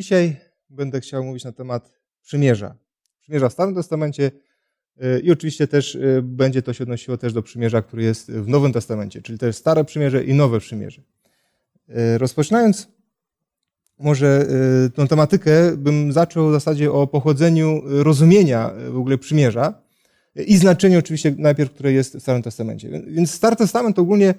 Dzisiaj będę chciał mówić na temat przymierza. Przymierza w Starym Testamencie y, i oczywiście też y, będzie to się odnosiło też do przymierza, który jest w Nowym Testamencie, czyli też Stare Przymierze i Nowe Przymierze. Y, rozpoczynając może tą tematykę, bym zaczął w zasadzie o pochodzeniu rozumienia w ogóle przymierza i znaczeniu oczywiście najpierw, które jest w Starym Testamencie. Więc Stary Testament ogólnie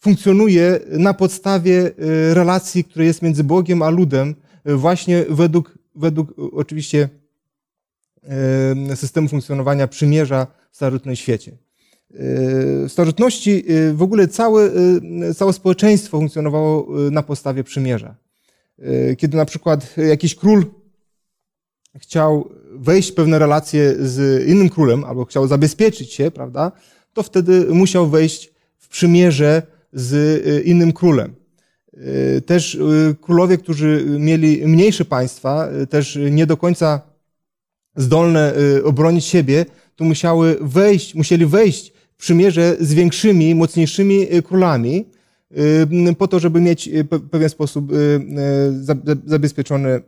funkcjonuje na podstawie relacji, które jest między Bogiem a ludem, właśnie według, według oczywiście systemu funkcjonowania przymierza w starożytnym świecie. W starożytności w ogóle całe, całe społeczeństwo funkcjonowało na podstawie przymierza. Kiedy na przykład jakiś król chciał wejść w pewne relacje z innym królem, albo chciał zabezpieczyć się, prawda, to wtedy musiał wejść w przymierze z innym królem. Y, też y, królowie, którzy mieli mniejsze państwa, y, też nie do końca zdolne obronić siebie, to musiały wejść, musieli wejść w przymierze z większymi, mocniejszymi królami, po to, żeby mieć w pewien sposób zabezpieczony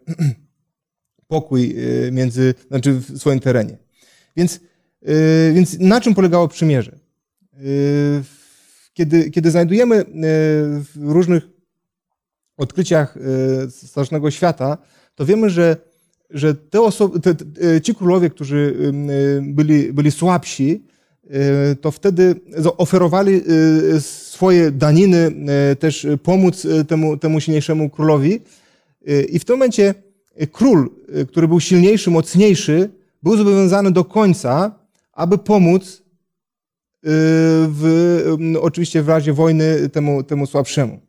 pokój między, znaczy w swoim terenie. Więc, więc na czym polegało przymierze? Kiedy, kiedy znajdujemy w różnych odkryciach e, Starożytnego Świata, to wiemy, że, że te osoby, te, te, ci królowie, którzy e, byli, byli słabsi, e, to wtedy oferowali swoje daniny, też pomóc temu, temu silniejszemu królowi. I w tym momencie król, który był silniejszy, mocniejszy, był zobowiązany do końca, aby pomóc w, oczywiście w razie wojny temu, temu słabszemu.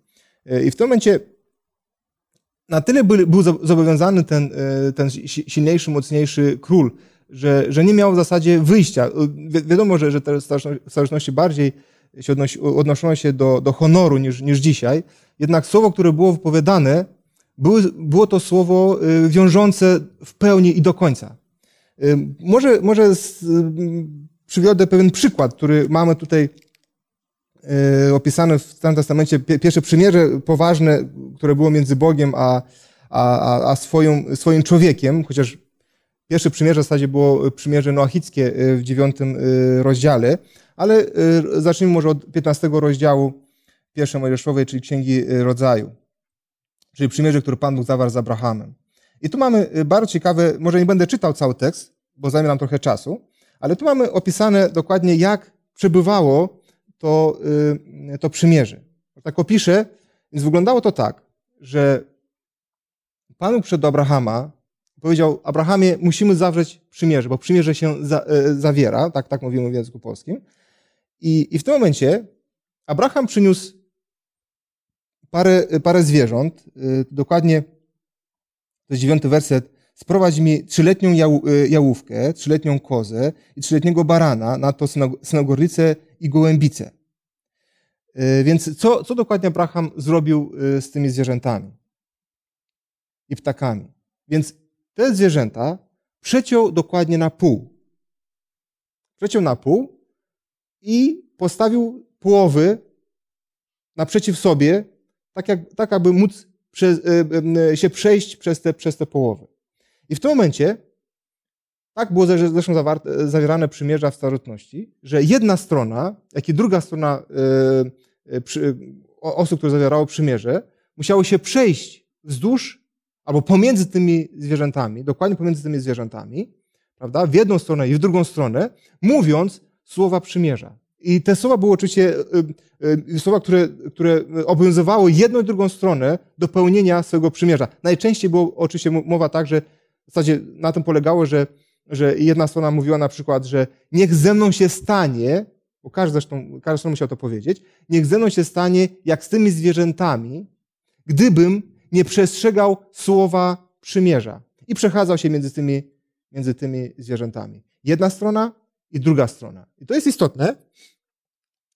I w tym momencie na tyle był, był zobowiązany ten, e, ten silniejszy, mocniejszy król, że, że nie miał w zasadzie wyjścia. Wi wiadomo, że, że te starożytności bardziej się odnosi, odnoszono się do, do honoru niż, niż dzisiaj, jednak słowo, które było wypowiadane, było, było to słowo e, wiążące w pełni i do końca. E, może, może z, przywiodę pewien przykład, który mamy tutaj E, opisane w Starym Testamencie pierwsze przymierze poważne, które było między Bogiem a, a, a swoim, swoim człowiekiem, chociaż pierwsze przymierze w zasadzie było przymierze noachickie e, w dziewiątym e, rozdziale, ale zacznijmy może od 15 rozdziału pierwszej Mojżeszowej, czyli Księgi Rodzaju, czyli przymierze, które Pan Bóg zawarł z Abrahamem. I tu mamy bardzo ciekawe, może nie będę czytał cały tekst, bo zajmie nam trochę czasu, ale tu mamy opisane dokładnie, jak przebywało to, y, to przymierze. Tak opiszę, więc wyglądało to tak, że Pan przed do Abrahama powiedział, Abrahamie, musimy zawrzeć przymierze, bo przymierze się za, y, zawiera, tak, tak mówimy w języku polskim. I, I w tym momencie Abraham przyniósł parę, parę zwierząt, y, dokładnie to jest dziewiąty werset, sprowadź mi trzyletnią jałówkę, trzyletnią kozę i trzyletniego barana, na to synogorlicę i gołębice. E, więc co, co dokładnie Abraham zrobił e, z tymi zwierzętami i ptakami? Więc te zwierzęta przeciął dokładnie na pół. Przeciął na pół i postawił połowy naprzeciw sobie, tak, jak, tak aby móc e, się przejść przez te, przez te połowy. I w tym momencie tak było zresztą zawarte, zawierane przymierza w starożytności, że jedna strona, jak i druga strona e, e, przy, osób, które zawierało przymierze, musiały się przejść wzdłuż albo pomiędzy tymi zwierzętami, dokładnie pomiędzy tymi zwierzętami, prawda, w jedną stronę i w drugą stronę, mówiąc słowa przymierza. I te słowa były oczywiście e, słowa, które, które obowiązywały jedną i drugą stronę do pełnienia swojego przymierza. Najczęściej było oczywiście mowa tak, że w zasadzie na tym polegało, że że jedna strona mówiła na przykład, że niech ze mną się stanie, bo każdy zresztą, każdy musiał to powiedzieć, niech ze mną się stanie jak z tymi zwierzętami, gdybym nie przestrzegał słowa przymierza i przechadzał się między tymi, między tymi zwierzętami. Jedna strona i druga strona. I to jest istotne,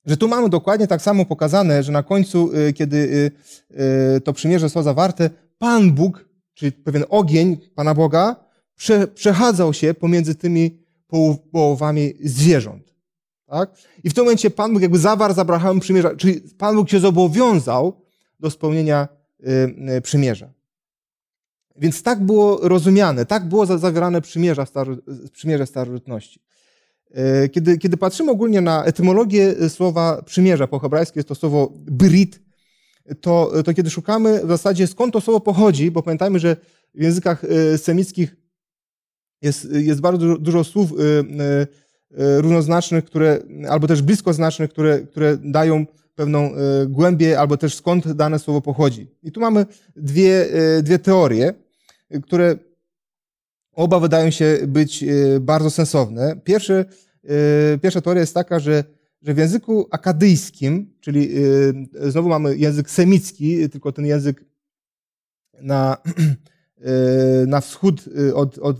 że tu mamy dokładnie tak samo pokazane, że na końcu, y, kiedy y, y, to przymierze zostało zawarte, Pan Bóg, czyli pewien ogień Pana Boga, prze, przechadzał się pomiędzy tymi połowami zwierząt. Tak? I w tym momencie Pan Bóg jakby zawarł z Abrahamem przymierza, czyli Pan Bóg się zobowiązał do spełnienia y, y, przymierza. Więc tak było rozumiane, tak było zawierane przymierza, przymierze starożytności. E, kiedy, kiedy patrzymy ogólnie na etymologię słowa przymierza, po hebrajsku jest to słowo brit, to, to kiedy szukamy w zasadzie skąd to słowo pochodzi, bo pamiętajmy, że w językach semickich jest, jest bardzo dużo, dużo słów e, równoznacznych, które, albo też bliskoznacznych, które, które dają pewną głębię, albo też skąd dane słowo pochodzi. I tu mamy dwie, dwie teorie, które Oba wydają się być bardzo sensowne. Pierwszy, pierwsza teoria jest taka, że, że w języku akadyjskim, czyli znowu mamy język semicki, tylko ten język na, na wschód od, od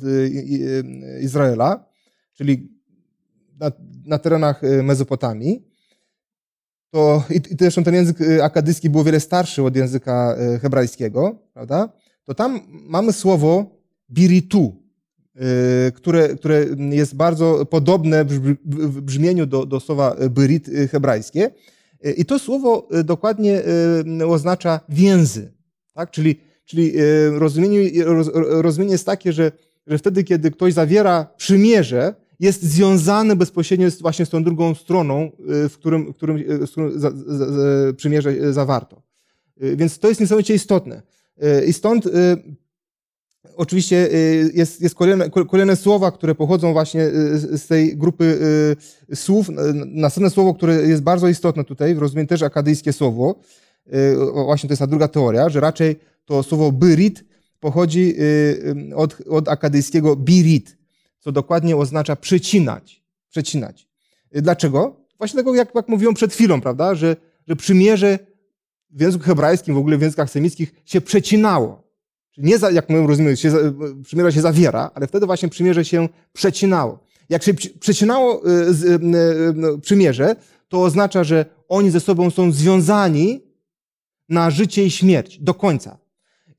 Izraela, czyli na, na terenach Mezopotamii, to i, i zresztą ten język akadyjski był o wiele starszy od języka hebrajskiego, prawda? To tam mamy słowo biritu, Y, które, które jest bardzo podobne w brzmieniu do, do słowa byrit y, hebrajskie. Y, I to słowo dokładnie oznacza więzy, tak? czyli, czyli rozumienie, rozumienie jest takie, że, że wtedy, kiedy ktoś zawiera przymierze, jest związany bezpośrednio z, właśnie z tą drugą stroną, w którym, w którym, w którym za, za, za, przymierze zawarto. Więc to jest niesamowicie istotne. I stąd Oczywiście y, jest, jest kolejne, kolejne słowa, które pochodzą właśnie y, z tej grupy y, słów. Następne słowo, które jest bardzo istotne tutaj, rozumiem też akadyjskie słowo, właśnie to jest ta druga teoria, że raczej to słowo byrit pochodzi od, od akadyjskiego birit, co dokładnie oznacza przecinać. Przecinać. Dlaczego? Właśnie tego, jak, jak mówiłem przed chwilą, prawda, że, że przymierze w języku hebrajskim, w ogóle w językach semickich się przecinało nie za, jak my rozumiemy, się, przymierze się zawiera, ale wtedy właśnie przymierze się przecinało. Jak się przecinało y, y, y, no, przymierze, to oznacza, że oni ze sobą są związani na życie i śmierć do końca.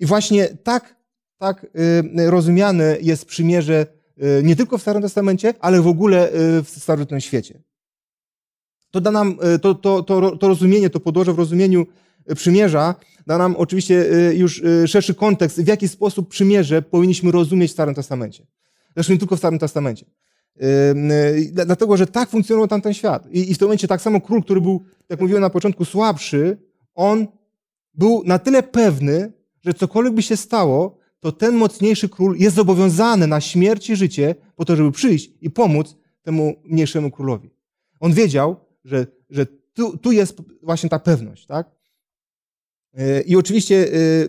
I właśnie tak, tak rozumiane jest przymierze nie tylko w Starym Testamencie, ale w ogóle w starożytnym świecie. To da nam to, to, to, to rozumienie, to podłoże w rozumieniu przymierza da nam oczywiście y, już y, szerszy kontekst, w jaki sposób przymierze powinniśmy rozumieć w Starym Testamencie. Zresztą nie tylko w Starym Testamencie. Y, dlatego, że tak funkcjonował tamten świat. I w tym momencie tak samo król, który był, jak mówiłem na początku, słabszy, on był na tyle pewny, że cokolwiek by się stało, to ten mocniejszy król jest zobowiązany na śmierć i życie po to, żeby przyjść i pomóc temu mniejszemu królowi. On wiedział, że, że tu, tu jest właśnie ta pewność, tak? I oczywiście e, e,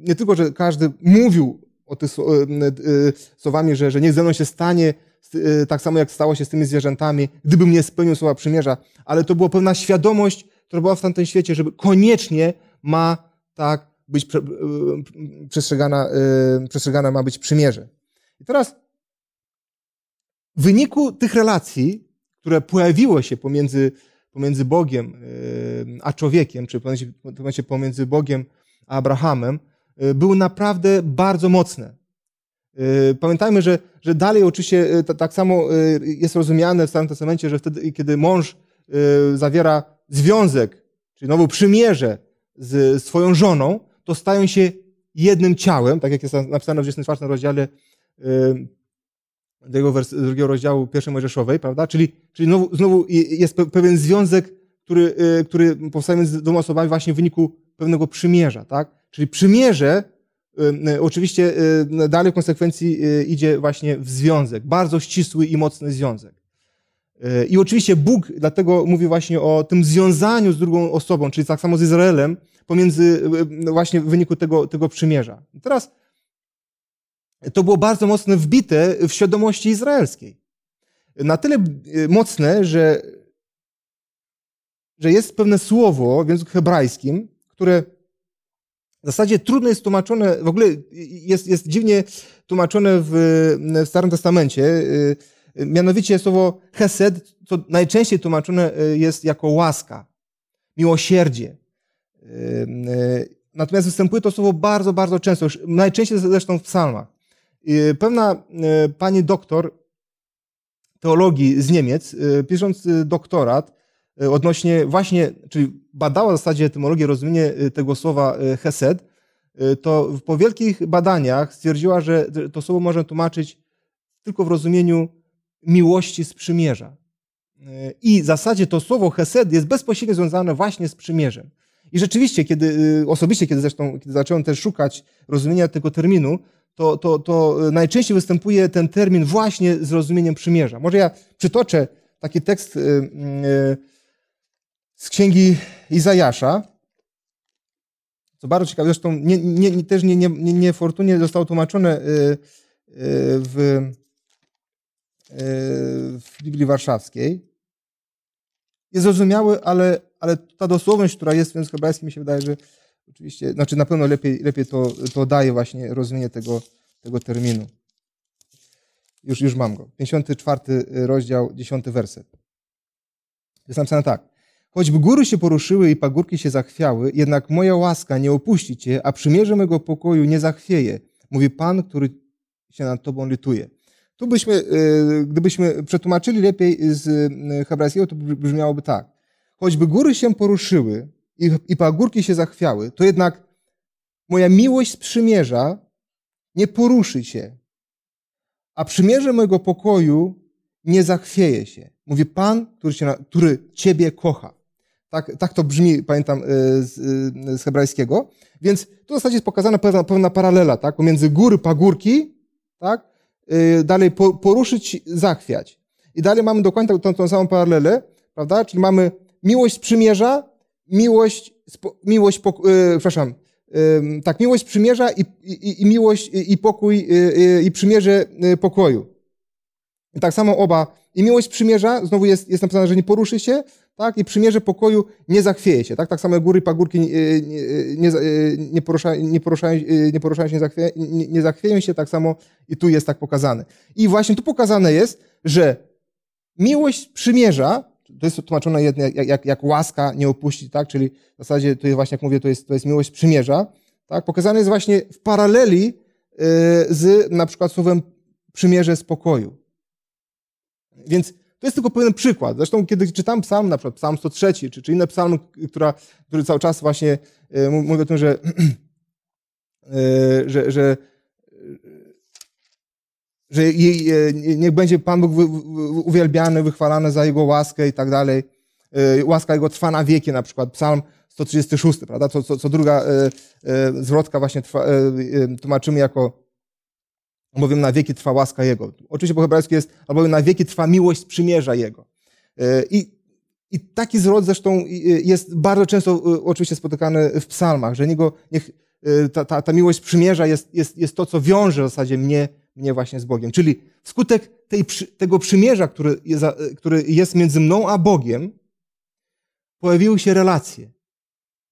nie tylko, że każdy mówił o tych słowami, że, że niech ze mną się stanie tak samo jak stało się z tymi zwierzętami, gdybym nie spełnił słowa przymierza, ale to była pewna świadomość, która była w tamtym świecie, żeby koniecznie ma tak być przestrzegana, przestrzegana ma być przymierze. I teraz w wyniku tych relacji, które pojawiło się pomiędzy pomiędzy Bogiem a człowiekiem, czy pomiędzy Bogiem a Abrahamem, y, były naprawdę bardzo mocne. Y, pamiętajmy, że, że dalej oczywiście y, tak samo jest rozumiane w Starym Testamencie, że wtedy, kiedy mąż zawiera związek, czyli nową przymierze z swoją żoną, to stają się jednym ciałem, tak jak jest napisane w 24 rozdziale drugiego, wers- drugiego rozdziału pierwszej Mojżeszowej, prawda? Czyli, czyli znowu, znowu jest pewien związek, który, y, który powstaje między dwoma osobami właśnie w wyniku pewnego przymierza, tak? Czyli przymierze y, y, oczywiście dalej w konsekwencji idzie właśnie w związek, bardzo ścisły i mocny związek. I oczywiście Bóg dlatego mówi właśnie o tym związaniu z drugą osobą, czyli tak samo z Izraelem, pomiędzy właśnie w wyniku tego, tego przymierza. Teraz to było bardzo mocno wbite w świadomości izraelskiej. Na tyle e, mocne, że, że jest pewne słowo w języku hebrajskim, które w zasadzie trudno jest tłumaczone, w ogóle jest, jest dziwnie tłumaczone w, w Starym Testamencie. E, mianowicie słowo hesed, co najczęściej tłumaczone e, jest jako łaska, miłosierdzie. Natomiast występuje to słowo bardzo, bardzo często, najczęściej zresztą w psalmach. Pewna e, pani doktor teologii z Niemiec, pisząc doktorat odnośnie właśnie, czyli badała w zasadzie etymologię, rozumienie tego słowa hesed, to po wielkich badaniach stwierdziła, że to słowo można tłumaczyć tylko w rozumieniu miłości z przymierza. I w zasadzie to słowo hesed jest bezpośrednio związane właśnie z przymierzem. I rzeczywiście, kiedy, osobiście, kiedy zresztą, kiedy zacząłem też szukać rozumienia tego terminu, to, to, to najczęściej występuje ten termin właśnie z rozumieniem przymierza. Może ja przytoczę taki tekst y, y, z księgi Izajasza, co bardzo ciekawe, zresztą nie, nie, też nie, nie, nie fortunnie zostało tłumaczone y, w, w Biblii Warszawskiej. Jest zrozumiały, ale, ale ta dosłowność, która jest w języku hebrajskim, mi się wydaje, że oczywiście, znaczy na pewno lepiej, lepiej to, to daje właśnie rozumienie tego, tego terminu. Już, już mam go. 54 rozdział, 10 werset. Jest napisane tak. Choćby góry się poruszyły i pagórki się zachwiały, jednak moja łaska nie opuści cię, a przymierze mego pokoju nie zachwieje. Mówi Pan, który się nad tobą lituje. Tu byśmy, y, gdybyśmy przetłumaczyli lepiej z y, hebrajskiego, to brzmiałoby tak. Choćby góry się poruszyły i, i pagórki się zachwiały, to jednak moja miłość z przymierza nie poruszy cię, a przymierze mojego pokoju nie zachwieje się. Mówi Pan, który, cię, który Ciebie kocha. Tak, tak to brzmi, pamiętam, e, z, e, z hebrajskiego. Więc tu w zasadzie jest pokazana pewna, pewna paralela, tak? Pomiędzy góry, pagórki, tak? E, dalej poruszyć, zachwiać. I dalej mamy dokładnie tą, tą samą paralelę, prawda? Czyli mamy miłość przymierza, miłość, miłość, przepraszam, tak, miłość przymierza i, i, i miłość i pokój i przymierze pokoju. I tak samo oba, i miłość przymierza, znowu jest, jest napisane, że nie poruszy się, tak, i przymierze pokoju nie zachwieje się, tak, tak samo góry pagórki nie, nie, nie, poruszają, nie, poruszają, nie poruszają się, nie, zachwie, nie, nie zachwieją się, tak samo i tu jest tak pokazane. I właśnie tu pokazane jest, że miłość przymierza, to jest tłumaczone jak, jak, jak łaska nie opuści, tak? Czyli w zasadzie to jest właśnie, jak mówię, to jest, to jest miłość przymierza, tak? Pokazane jest właśnie w paraleli z na przykład słowem przymierze spokoju. Więc to jest tylko pewien przykład. Zresztą, kiedy czytam psalm, na przykład psalm 103, czy, czy inne psalmy, która, który cały czas właśnie yy, mówi o tym, że, yy, że, że że e, niech będzie Pan Bóg uwielbiany, wychwalany za Jego łaskę i tak dalej. E, łaska Jego trwa na wieki, na przykład Psalm 136, prawda? Co, co, co druga e, zwrotka właśnie trwa, tłumaczymy jako albowiem na wieki trwa łaska Jego. Oczywiście po hebrajsku jest albowiem na wieki trwa miłość przymierza Jego. I, i taki zwrot zresztą jest bardzo często oczywiście spotykany w psalmach, że niego, niech ta, ta, ta miłość przymierza jest, jest, jest to, co wiąże w zasadzie mnie mnie właśnie z Bogiem. Czyli wskutek tej, tego przymierza, który jest, który jest między mną a Bogiem, pojawiły się relacje.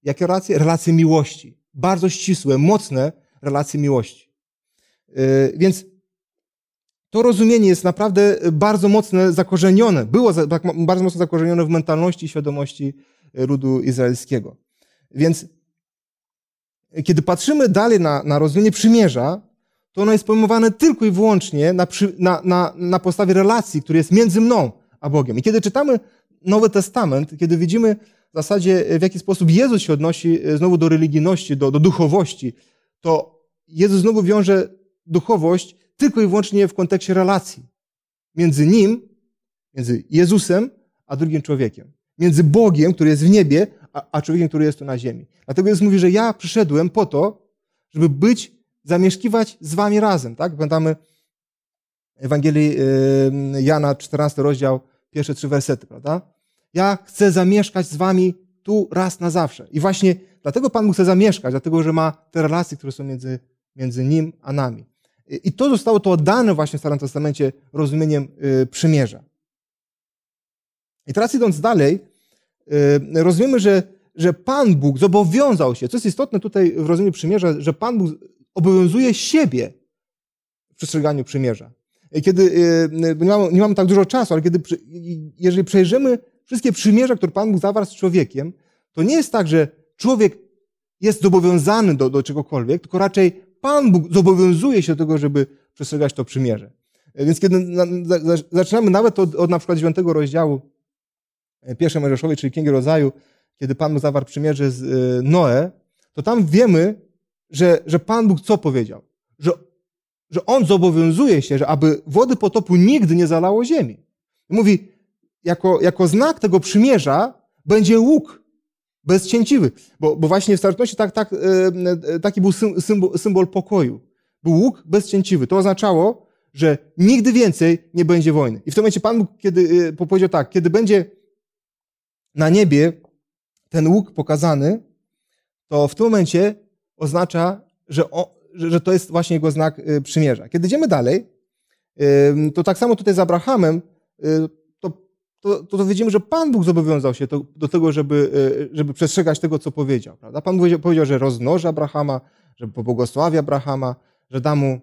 Jakie relacje? Relacje miłości. Bardzo ścisłe, mocne relacje miłości. Yy, więc to rozumienie jest naprawdę bardzo mocno zakorzenione, było tak bardzo mocno zakorzenione w mentalności i świadomości ludu izraelskiego. Więc kiedy patrzymy dalej na, na rozumienie przymierza, to ono jest pojmowane tylko i wyłącznie na, na, na, na podstawie relacji, która jest między mną a Bogiem. I kiedy czytamy Nowy Testament, kiedy widzimy w zasadzie, w jaki sposób Jezus się odnosi e, znowu do religijności, do, do duchowości, to Jezus znowu wiąże duchowość tylko i wyłącznie w kontekście relacji między Nim, między Jezusem, a drugim człowiekiem. Między Bogiem, który jest w niebie, a, a człowiekiem, który jest tu na ziemi. Dlatego Jezus mówi, że ja przyszedłem po to, żeby być zamieszkiwać z wami razem, tak? Pamiętamy Ewangelii Jana, 14 rozdział, pierwsze trzy wersety, prawda? Ja chcę zamieszkać z wami tu raz na zawsze. I właśnie dlatego Pan Bóg chce zamieszkać, dlatego że ma te relacje, które są między, między Nim a nami. I to zostało to oddane właśnie w Starym Testamencie rozumieniem y, przymierza. I teraz idąc dalej, y, rozumiemy, że, że Pan Bóg zobowiązał się, co jest istotne tutaj w rozumieniu przymierza, że Pan Bóg obowiązuje siebie w przestrzeganiu przymierza. Kiedy, e, nie mamy, nie mamy tak dużo czasu, ale kiedy, jeżeli przejrzymy wszystkie przymierza, które Pan Bóg zawarł z człowiekiem, to nie jest tak, że człowiek jest zobowiązany do, do czegokolwiek, tylko raczej Pan Bóg zobowiązuje się do tego, żeby przestrzegać to przymierze. E, więc kiedy na, zaczynamy nawet od, od na przykład dziewiątego rozdziału e, pierwszej Mojżeszowej, czyli Księgi Rodzaju, kiedy Pan Bóg zawarł przymierze z Noe, to tam wiemy, że, że Pan Bóg co powiedział? Że, że On zobowiązuje się, że aby wody potopu nigdy nie zalało ziemi. Mówi, jako, jako znak tego przymierza będzie łuk bezcięciwy. Bo, bo właśnie w starożytności tak, tak, e, taki był symbol, symbol pokoju. Był łuk bezcięciwy. To oznaczało, że nigdy więcej nie będzie wojny. I w tym momencie Pan Bóg kiedy, e, powiedział tak, kiedy będzie na niebie ten łuk pokazany, to w tym momencie oznacza, że, że to jest właśnie jego znak e, przymierza. Kiedy idziemy dalej, to tak samo tutaj z Abrahamem, to, to, to widzimy, że Pan Bóg zobowiązał się to, do tego, żeby, e, żeby przestrzegać tego, co powiedział. Prawda? Pan Bóg powiedział, że rozmnoży Abrahama, że pobłogosławi Abrahama, że da mu,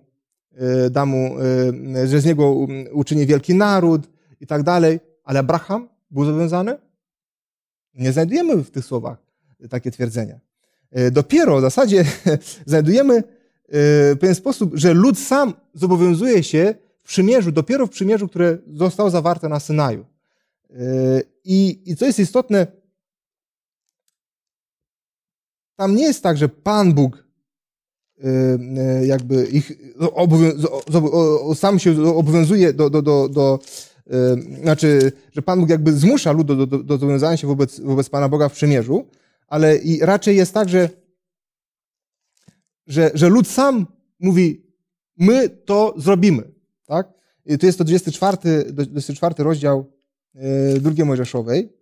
e, da mu, e, że z niego uczyni wielki naród i tak dalej. Ale Abraham był zobowiązany? Nie znajdujemy w tych słowach takie twierdzenia. Dopiero w zasadzie znajdujemy w pewien sposób, że lud sam zobowiązuje się w przymierzu, dopiero w przymierzu, które zostało zawarte na Synaju. I, I co jest istotne, tam nie jest tak, że Pan Bóg y, jakby ich sam się obowiązuje do, do, do, do y, znaczy, że Pan Bóg jakby zmusza lud do, do, do zobowiązania się wobec, wobec Pana Boga w przymierzu, ale i raczej jest tak, że, że, że lud sam mówi, my to zrobimy. Tak? I tu jest to 24, 24 rozdział E, drugiej Mojżeszowej.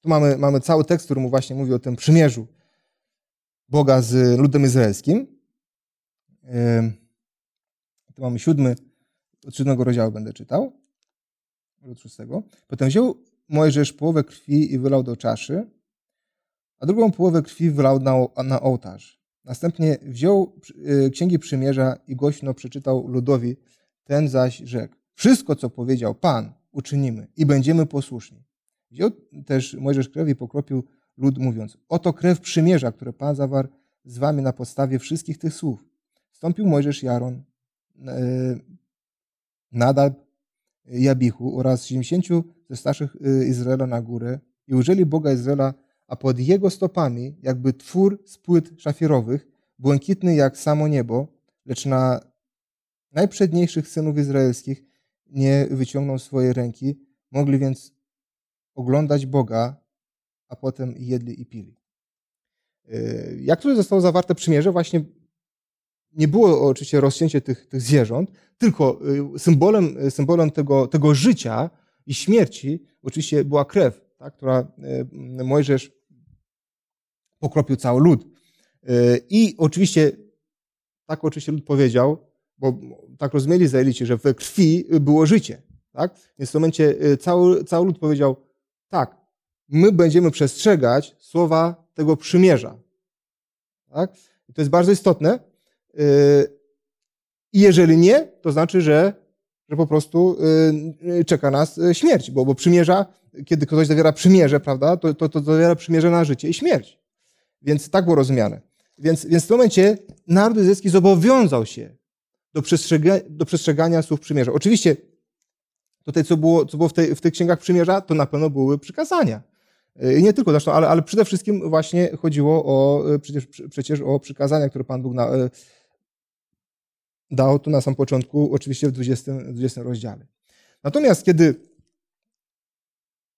Tu mamy, mamy cały tekst, który mu właśnie mówi o tym przymierzu Boga z ludem izraelskim. E, tu mamy siódmy, od siódmego rozdziału będę czytał, od szóstego. Potem wziął Mojżesz połowę krwi i wylał do czaszy, a drugą połowę krwi wylał na, na ołtarz. Następnie wziął e, księgi przymierza i głośno przeczytał ludowi, ten zaś rzekł. Wszystko, co powiedział Pan, uczynimy i będziemy posłuszni. Wziął też Mojżesz krew i pokropił lud, mówiąc: Oto krew przymierza, które Pan zawarł z wami na podstawie wszystkich tych słów. Wstąpił Mojżesz Jaron, e, Nadab, Jabichu oraz 70 ze starszych e, Izraela na górę i użyli Boga Izraela, a pod jego stopami, jakby twór z płyt szafirowych, błękitny jak samo niebo, lecz na najprzedniejszych synów izraelskich nie wyciągną swojej ręki, mogli więc oglądać Boga, a potem jedli i pili. E, jak tutaj zostało zawarte przymierze, właśnie nie było oczywiście rozcięcie tych, tych zwierząt, tylko e, symbolem, symbolem tego, tego życia i śmierci oczywiście była krew, tak, która e, Mojżesz pokropił cały lud. I oczywiście, tak oczywiście lud powiedział, bo tak rozumieli Izraelici, że we krwi było życie. Tak? Więc w tym momencie y, cały, cały lud powiedział, tak, my będziemy przestrzegać słowa tego przymierza. Tak? I to jest bardzo istotne. Y, I jeżeli nie, to znaczy, że, że po prostu y, czeka nas śmierć, bo, bo przymierza, kiedy ktoś zawiera przymierze, prawda, to, to, to zawiera przymierze na życie i śmierć. Więc tak było rozumiane. Więc, więc w tym momencie naród izraelski zobowiązał się do, przestrzega, do przestrzegania słów przymierza. Oczywiście tutaj, co było, co było w, w tych księgach przymierza, to na pewno były przykazania. Nie tylko zresztą, ale, ale przede wszystkim właśnie chodziło o, przecież, przecież o przykazania, które Pan Bóg na, dał tu na sam początku, oczywiście w 20, 20 rozdziale. Natomiast kiedy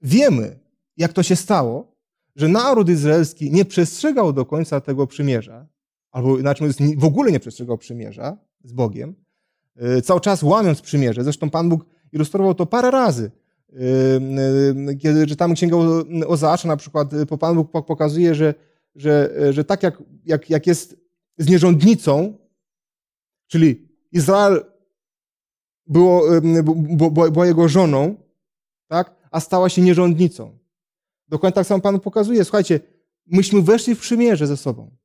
wiemy, jak to się stało, że naród izraelski nie przestrzegał do końca tego przymierza, albo inaczej mówiąc, w ogóle nie przestrzegał przymierza, z Bogiem, y, cały czas łamiąc przymierze. Zresztą Pan Bóg ilustrował to parę razy. Y, y, kiedy czytamy Księgę Ozeasza na przykład, Pan Bóg pokazuje, że, że, że tak jak, jak, jak jest z nierządnicą, czyli Izrael było, było, była jego żoną, tak? a stała się nierządnicą. Dokładnie tak samo Pan pokazuje. Słuchajcie, myśmy weszli w przymierze ze sobą.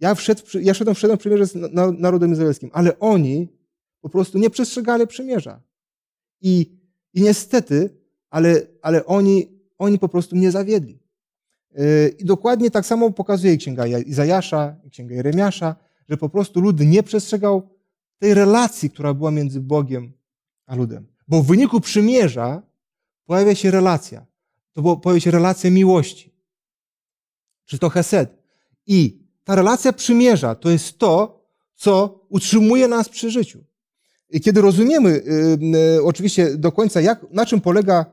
Ja, wszedł, ja szedłem, wszedłem w przymierze z narodem izraelskim, ale oni po prostu nie przestrzegali przymierza. I, i niestety, ale, ale oni, oni po prostu nie zawiedli. Yy, I dokładnie tak samo pokazuje Księga Izajasza, Księga Jeremiasza, że po prostu lud nie przestrzegał tej relacji, która była między Bogiem a ludem. Bo w wyniku przymierza pojawia się relacja. To pojawia się relacja miłości. Czy to Hesed. I ta relacja przymierza to jest to, co utrzymuje nas przy życiu. I kiedy rozumiemy y, y, oczywiście do końca, jak, na czym polega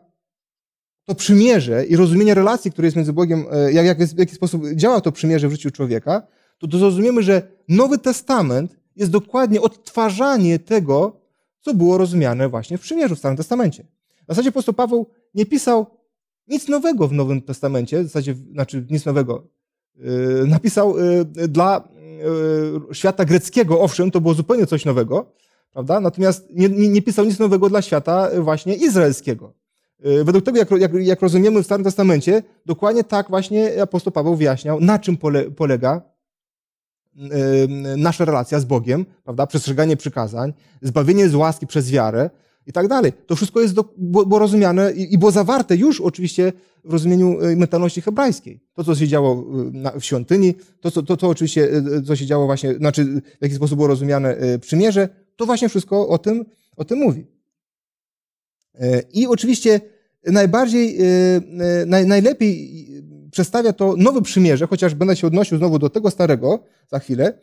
to przymierze i rozumienie relacji, które jest między Bogiem, y, jak, jak, w jaki sposób działa to przymierze w życiu człowieka, to, to zrozumiemy, że Nowy Testament jest dokładnie odtwarzanie tego, co było rozumiane właśnie w przymierzu w Starym Testamencie. W zasadzie apostoł Paweł nie pisał nic nowego w Nowym Testamencie, w zasadzie, znaczy nic nowego. Yy, napisał yy, dla yy, świata greckiego, owszem, to było zupełnie coś nowego, prawda? Natomiast nie, nie, nie pisał nic nowego dla świata właśnie izraelskiego. Według tego, jak, jak, jak, rozumiemy w Starym Testamencie, dokładnie tak właśnie apostoł Paweł wyjaśniał, na czym pole, polega nasza relacja z Bogiem, prawda? Przestrzeganie przykazań, zbawienie z łaski przez wiarę i tak dalej. To wszystko jest do, było rozumiane i, i było zawarte już oczywiście w rozumieniu e, mentalności hebrajskiej. To, co się działo e, w świątyni, to, co, to, to oczywiście, e, co się działo właśnie, znaczy w jaki sposób było rozumiane przymierze, to właśnie wszystko o tym, o tym mówi. I oczywiście najbardziej, naj, najlepiej przedstawia to nowe przymierze, chociaż będę się odnosił znowu do tego starego za chwilę.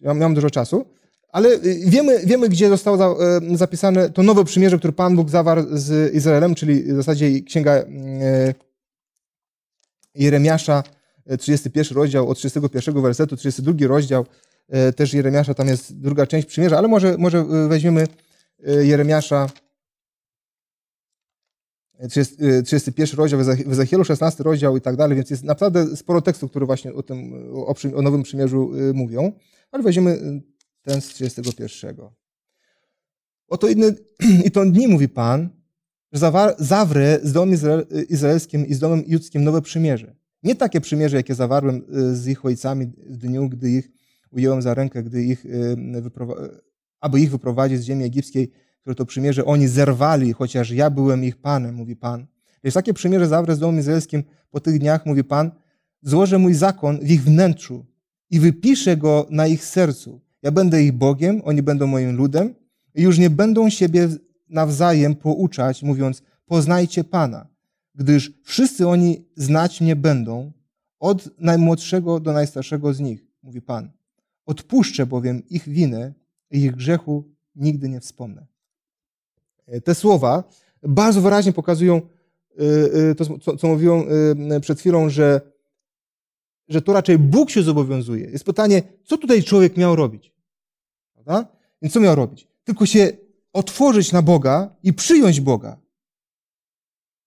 Mam, mam dużo czasu. Ale y, wiemy, wiemy, gdzie zostało y, zapisane to nowe przymierze, które Pan Bóg zawarł z Izraelem, czyli w zasadzie księga y, Jeremiasza, 31 rozdział, od 31 wersetu, 32 rozdział, też Jeremiasza, tam jest druga część przymierza, ale może, może weźmiemy Jeremiasza, 31 rozdział, w Ezechielu 16 rozdział i tak dalej, więc jest naprawdę sporo tekstów, które właśnie o tym, o, o Nowym Przymierzu mówią, ale weźmiemy ten z 31. Oto inny, i to dni, mówi Pan, że zawrę z domem izraelskim i z domem judzkim nowe przymierze. Nie takie przymierze, jakie zawarłem y, z ich ojcami w dniu, gdy ich ująłem za rękę, gdy ich, y, aby ich wyprowadzić z ziemi egipskiej, które to przymierze oni zerwali, chociaż ja byłem ich Panem, mówi Pan. Lecz takie przymierze zawrę z domem izraelskim po tych dniach, mówi Pan, złożę mój zakon w ich wnętrzu i wypiszę go na ich sercu ja będę ich Bogiem, oni będą moim ludem i już nie będą siebie nawzajem pouczać, mówiąc, poznajcie Pana, gdyż wszyscy oni znać mnie będą, od najmłodszego do najstarszego z nich, mówi Pan. Odpuszczę bowiem ich winę i ich grzechu nigdy nie wspomnę. Te słowa bardzo wyraźnie pokazują y, y, to, co, co mówiłem przed chwilą, że, że to raczej Bóg się zobowiązuje. Jest pytanie, co tutaj człowiek miał robić? Prawda? Więc co miał robić? Tylko się otworzyć na Boga i przyjąć Boga.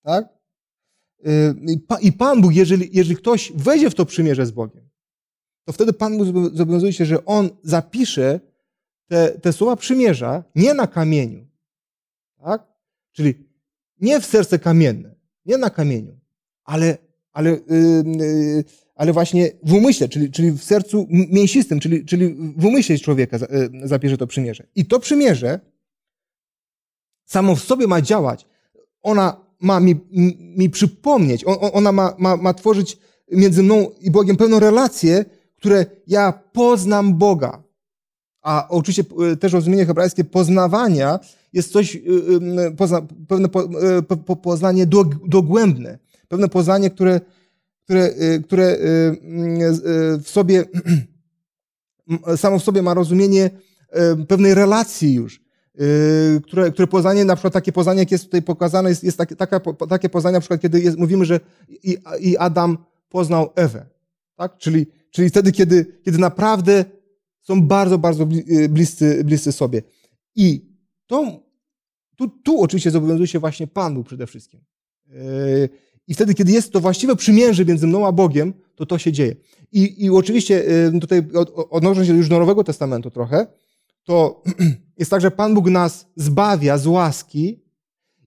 Tak? Y, I Pan Bóg, jeżeli, jeżeli ktoś wejdzie w to przymierze z Bogiem, to wtedy Pan Bóg zobowiązuje się, że On zapisze te, te słowa przymierza nie na kamieniu. Tak? Czyli nie w serce kamienne, nie na kamieniu, ale, ale yy, yy, ale właśnie w umyśle, czyli, czyli w sercu mięsistym, czyli, czyli w umyśle człowieka e, zapierze to przymierze. I to przymierze samo w sobie ma działać. Ona ma mi, mi przypomnieć, ona ma, ma, ma tworzyć między mną i Bogiem pewną relację, które ja poznam Boga. A oczywiście e, też rozumienie hebrajskie poznawania jest coś, e, pewne po, po, poznanie dogłębne, pewne poznanie, które które, y, które y, y, w sobie, samo w sobie ma rozumienie pewnej relacji już, które, które poznanie, na przykład takie poznanie, jak jest tutaj pokazane, jest, jest takie, taka, takie poznanie, na przykład kiedy jest, mówimy, że i, i Adam poznał Ewę, tak? Czyli, czyli wtedy, kiedy, kiedy naprawdę są bardzo, bardzo bliscy, bliscy sobie. I to, tu, tu oczywiście zobowiązuje się właśnie Pan Bóg przede wszystkim. I wtedy, kiedy jest to właściwe przymierze między mną a Bogiem, to to się dzieje. I, i oczywiście y, tutaj odnosząc się już do Nowego Testamentu trochę, to jest tak, że Pan Bóg nas zbawia z łaski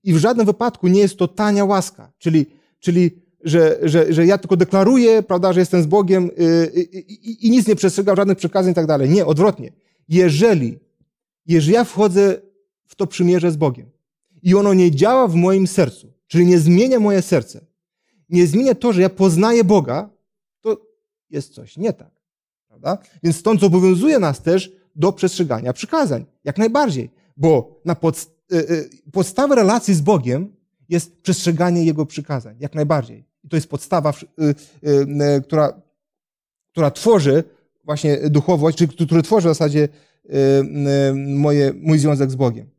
i w żadnym wypadku nie jest to tania łaska. Czyli, czyli że, że, że ja tylko deklaruję, prawda, że jestem z Bogiem y, i, i, i nic nie przestrzegam, żadnych przekazań i tak dalej. Nie, odwrotnie. Jeżeli, jeżeli ja wchodzę w to przymierze z Bogiem i ono nie działa w moim sercu, czyli nie zmienia moje serce, nie zmienia to, że ja poznaję Boga, to jest coś nie tak. Prawda? Więc stąd zobowiązuje nas też do przestrzegania przykazań. Jak najbardziej. Bo na podst y, y, podstawę relacji z Bogiem jest przestrzeganie Jego przykazań. Jak najbardziej. I to jest podstawa, y, która która tworzy właśnie duchowość, czy który tworzy w zasadzie moje, mój związek z Bogiem.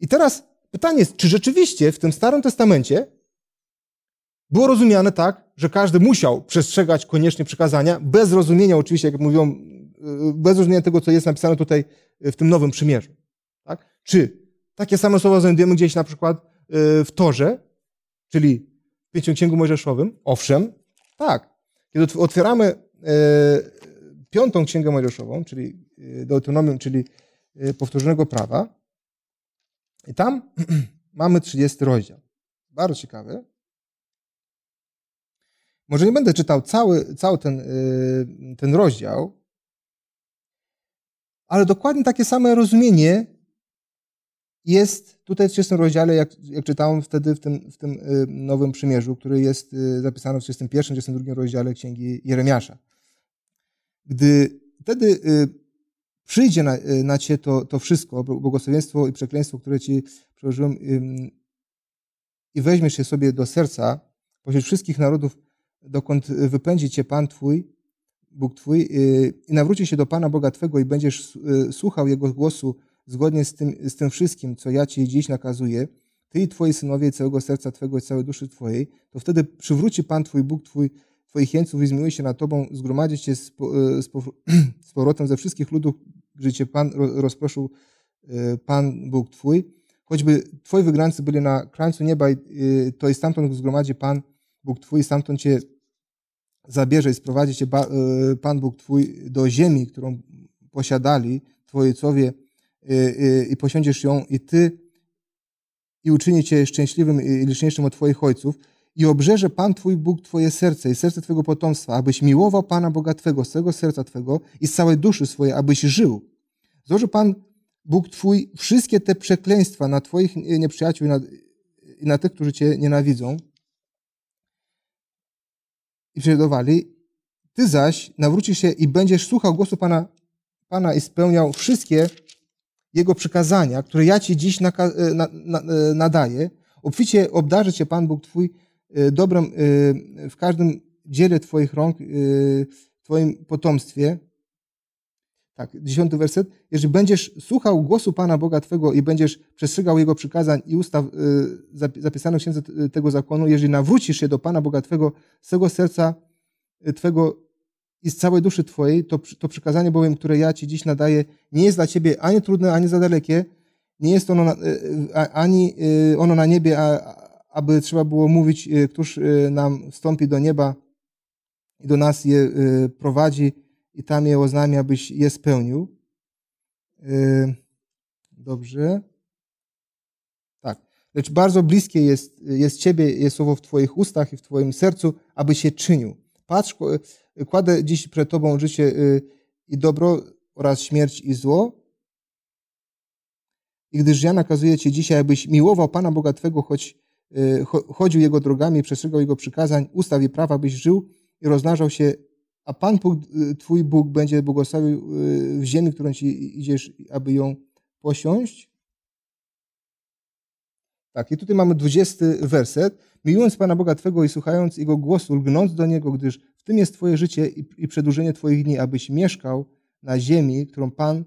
I teraz pytanie jest, czy rzeczywiście w tym Starym Testamencie było rozumiane tak, że każdy musiał przestrzegać koniecznie przykazania, bez rozumienia oczywiście, jak mówią, bez rozumienia tego, co jest napisane tutaj w tym Nowym Przymierzu. Tak? Czy takie same słowa znajdujemy gdzieś na przykład y, w Torze, czyli w Pięcioksięgu Mojżeszowym? Owszem, tak. Kiedy otwieramy piątą Księgę Mojżeszową, czyli Deuteronomium, czyli powtórzonego prawa, i tam mamy 30 rozdział. Bardzo ciekawy. Może nie będę czytał cały, cały ten, ten rozdział, ale dokładnie takie same rozumienie jest tutaj w 30 rozdziale, jak, jak czytałem wtedy w tym, w tym y, Nowym Przymierzu, który jest y, zapisany w 31, 32 rozdziale Księgi Jeremiasza. Gdy wtedy y, przyjdzie na, na cię to, to wszystko, błogosławieństwo i przekleństwo, które ci przełożyłem i weźmiesz je sobie do serca, pośród wszystkich narodów, dokąd wypędzi cię Pan Twój, Bóg Twój, i nawróci się do Pana Boga Twego i będziesz słuchał Jego głosu, zgodnie z tym, z tym wszystkim, co ja Ci dziś nakazuję, Ty i Twoi synowie całego serca Twego i całej duszy Twojej, to wtedy przywróci Pan Twój Bóg Twój Twoich jeńców i zmiłuje się nad Tobą, zgromadzi Cię z, z powrotem ze wszystkich ludów, gdzie Cię Pan rozproszył, Pan Bóg Twój. Choćby Twoi wygrańcy byli na krańcu nieba, to i stamtąd zgromadzi Pan Bóg Twój, stamtąd Cię zabierze i sprowadzi Cię Pan Bóg Twój do ziemi, którą posiadali Twoi ojcowie, Y, y, i posiądziesz ją i Ty i uczyni Cię szczęśliwym i liczniejszym od Twoich ojców i obrzeże Pan Twój Bóg Twoje serce i serce Twojego potomstwa, abyś miłował Pana Boga Twego z całego serca Twego i z całej duszy swojej, abyś żył. Złoży Pan Bóg Twój wszystkie te przekleństwa na Twoich nieprzyjaciół i na, i na tych, którzy Cię nienawidzą i prześladowali. Ty zaś nawrócisz się i będziesz słuchał głosu Pana, Pana i spełniał wszystkie jego przykazania, które ja Ci dziś e, e, nadaję, obficie obdarzy Cię Pan Bóg Twój e, dobrem w każdym dziele Twoich rąk, Twoim potomstwie. Tak, dziesiąty werset. Jeżeli będziesz słuchał głosu Pana Boga Twego i będziesz przestrzegał Jego przykazań i ustaw zapisanych w księdze tego zakonu, jeżeli nawrócisz się do Pana Boga Twego z całego serca Twego i z całej duszy Twojej, to, to przykazanie bowiem, które ja Ci dziś nadaję, nie jest dla Ciebie ani trudne, ani za dalekie, nie jest ono na, ani ono na niebie, a, aby trzeba było mówić, któż nam wstąpi do nieba i do nas je prowadzi i tam je oznami, abyś je spełnił. Dobrze. Tak. Lecz bardzo bliskie jest, jest Ciebie, jest słowo w Twoich ustach i w Twoim sercu, aby się czynił. Patrz, kładę dziś przed Tobą życie y, i dobro oraz śmierć i zło. I gdyż ja nakazuję Ci dzisiaj, abyś miłował Pana Boga Twego, choć y, chodził Jego drogami, przestrzegał Jego przykazań, ustaw i prawa, byś żył i rozmnażał się, a Pan Bóg, y, Twój Bóg będzie błogosławił w ziemi, którą Ci idziesz, aby ją posiąść. Tak, i tutaj mamy dwudziesty werset. Miłując Pana Boga Twego i słuchając Jego głosu, lgnąc do Niego, gdyż w tym jest Twoje życie i przedłużenie Twoich dni, abyś mieszkał na ziemi, którą Pan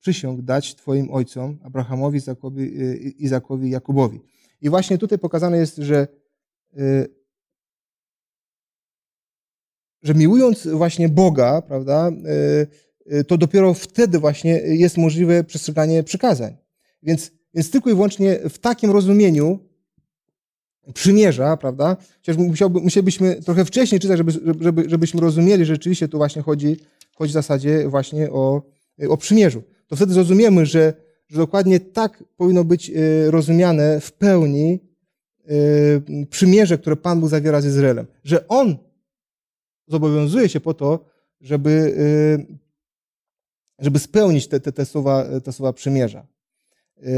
przysiągł dać Twoim ojcom, Abrahamowi, Izakowi, y, Izakowi Jakubowi. I właśnie tutaj pokazane jest, że, y, że miłując właśnie Boga, prawda, y, to dopiero wtedy właśnie jest możliwe przestrzeganie przykazań. Więc, więc tylko i wyłącznie w takim rozumieniu przymierza, prawda? Chociaż musielibyśmy trochę wcześniej czytać, żeby, żeby, żebyśmy rozumieli, że rzeczywiście tu właśnie chodzi, chodzi w zasadzie właśnie o, o przymierzu. To wtedy zrozumiemy, że, że dokładnie tak powinno być e, rozumiane w pełni przymierze, które Pan Bóg zawiera z Izraelem. Że On zobowiązuje się po to, żeby, e, żeby spełnić te, te, te, słowa, te słowa przymierza.